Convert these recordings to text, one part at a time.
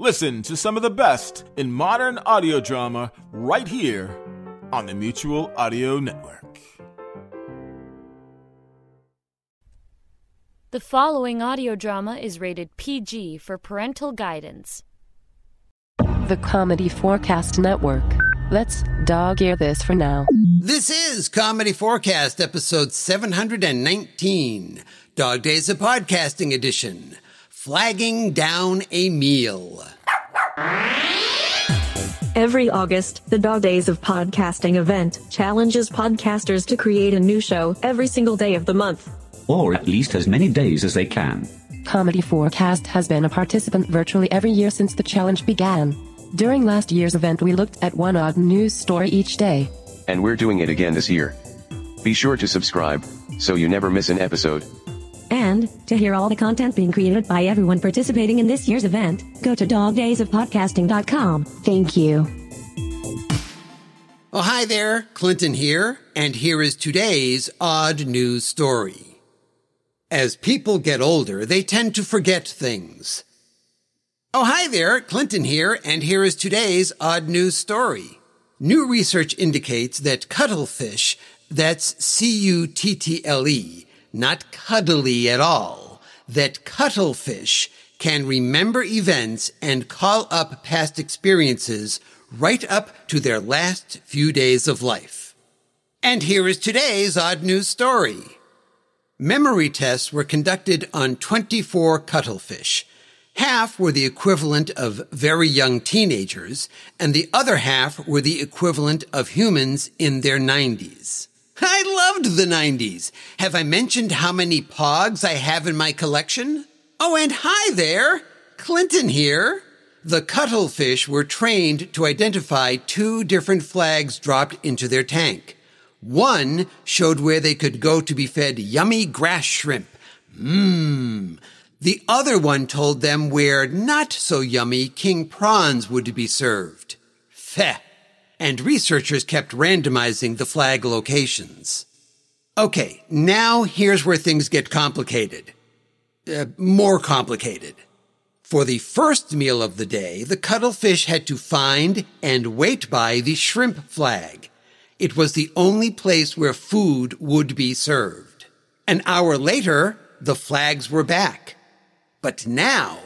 Listen to some of the best in modern audio drama right here on the Mutual Audio Network. The following audio drama is rated PG for parental guidance. The Comedy 4 Cast Network. Let's dog ear this for now. This is Comedy 4 Cast, episode 719, Dog Days of Podcasting Edition Flagging Down a Meal. Every August, the Dog Days of Podcasting event challenges podcasters to create a new show every single day of the month. Or at least as many days as they can. Comedy 4 Cast has been a participant virtually every year since the challenge began. During last year's event, we looked at one odd news story each day. And we're doing it again this year. Be sure to subscribe so you never miss an episode. And to hear all the content being created by everyone participating in this year's event, go to dogdaysofpodcasting.com. Thank you. Oh, hi there, Clinton here, and here is today's odd news story. As people get older, they tend to forget things. Oh, hi there, Clinton here, and here is today's odd news story. New research indicates that cuttlefish, that's C-U-T-T-L-E, not cuddly at all, that cuttlefish can remember events and call up past experiences right up to their last few days of life. And here is today's odd news story. Memory tests were conducted on 24 cuttlefish. Half were the equivalent of very young teenagers, and the other half were the equivalent of humans in their 90s. I loved the 90s. Have I mentioned how many pogs I have in my collection? Oh, and hi there! Clinton here. The cuttlefish were trained to identify two different flags dropped into their tank. One showed where they could go to be fed yummy grass shrimp. Mmm. The other one told them where not so yummy king prawns would be served. Feh. And researchers kept randomizing the flag locations. Okay, now here's where things get complicated. Uh, more complicated. For the first meal of the day, the cuttlefish had to find and wait by the shrimp flag. It was the only place where food would be served. An hour later, the flags were back. But now,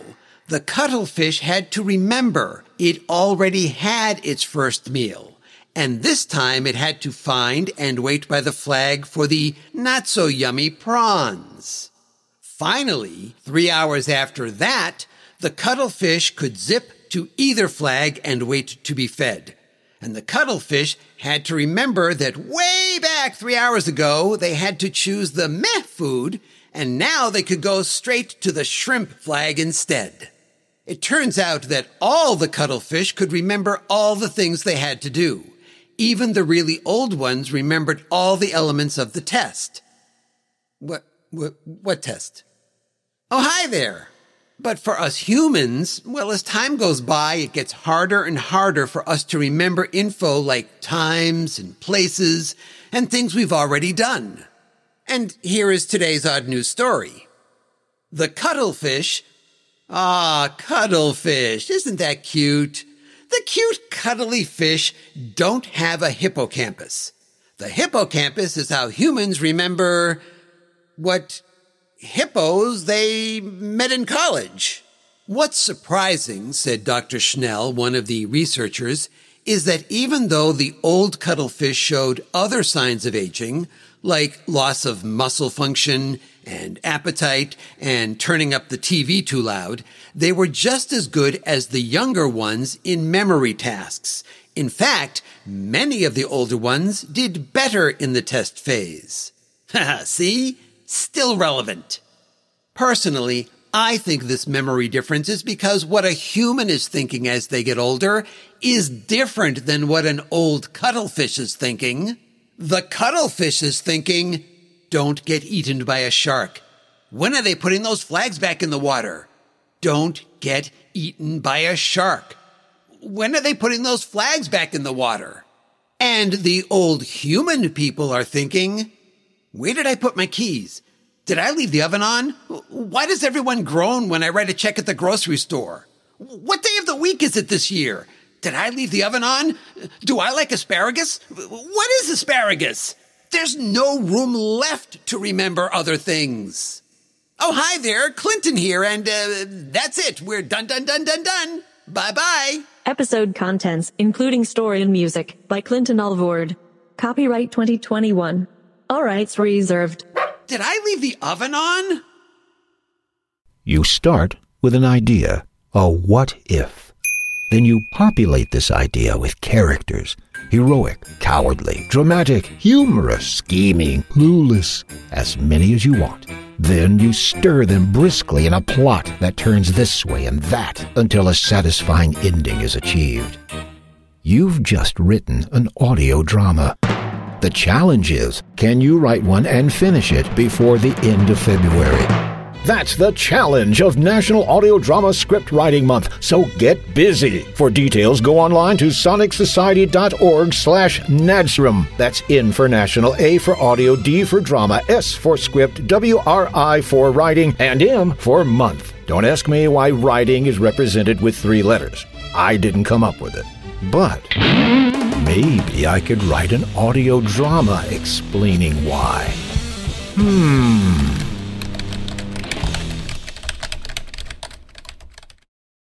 the cuttlefish had to remember it already had its first meal. And this time it had to find and wait by the flag for the not so yummy prawns. Finally, three hours after that, the cuttlefish could zip to either flag and wait to be fed. And the cuttlefish had to remember that way back three hours ago, they had to choose the meh food, and now they could go straight to the shrimp flag instead. It turns out that all the cuttlefish could remember all the things they had to do. Even the really old ones remembered all the elements of the test. What, what, what test? Oh, hi there. But for us humans, well, as time goes by, it gets harder and harder for us to remember info like times and places and things we've already done. And here is today's odd news story. The cuttlefish. Ah, cuttlefish. Isn't that cute? The cute cuddly fish don't have a hippocampus. The hippocampus is how humans remember what hippos they met in college. What's surprising, said Dr. Schnell, one of the researchers, is that even though the old cuttlefish showed other signs of aging, like loss of muscle function and appetite and turning up the TV too loud, they were just as good as the younger ones in memory tasks. In fact, many of the older ones did better in the test phase. See? Still relevant. Personally, I think this memory difference is because what a human is thinking as they get older is different than what an old cuttlefish is thinking. The cuttlefish is thinking, don't get eaten by a shark. When are they putting those flags back in the water? Don't get eaten by a shark. When are they putting those flags back in the water? And the old human people are thinking, where did I put my keys? Did I leave the oven on? Why does everyone groan when I write a check at the grocery store? What day of the week is it this year? Did I leave the oven on? Do I like asparagus? What is asparagus? There's no room left to remember other things. Oh, hi there, Clinton here, and uh, that's it. We're done, done, done, done, done. Bye bye. Episode contents, including story and music, by Clinton Alvord. Copyright 2021. All rights reserved. Did I leave the oven on? You start with an idea, a what if. Then you populate this idea with characters heroic, cowardly, dramatic, humorous, scheming, clueless, as many as you want. Then you stir them briskly in a plot that turns this way and that until a satisfying ending is achieved. You've just written an audio drama. The challenge is can you write one and finish it before the end of February? That's the challenge of National Audio Drama Script Writing Month. So get busy. For details, go online to sonicsociety.org slash NADSRM. That's N for National, A for Audio, D for Drama, S for Script, W R I for Writing, and M for Month. Don't ask me why writing is represented with three letters. I didn't come up with it. But maybe I could write an audio drama explaining why. Hmm.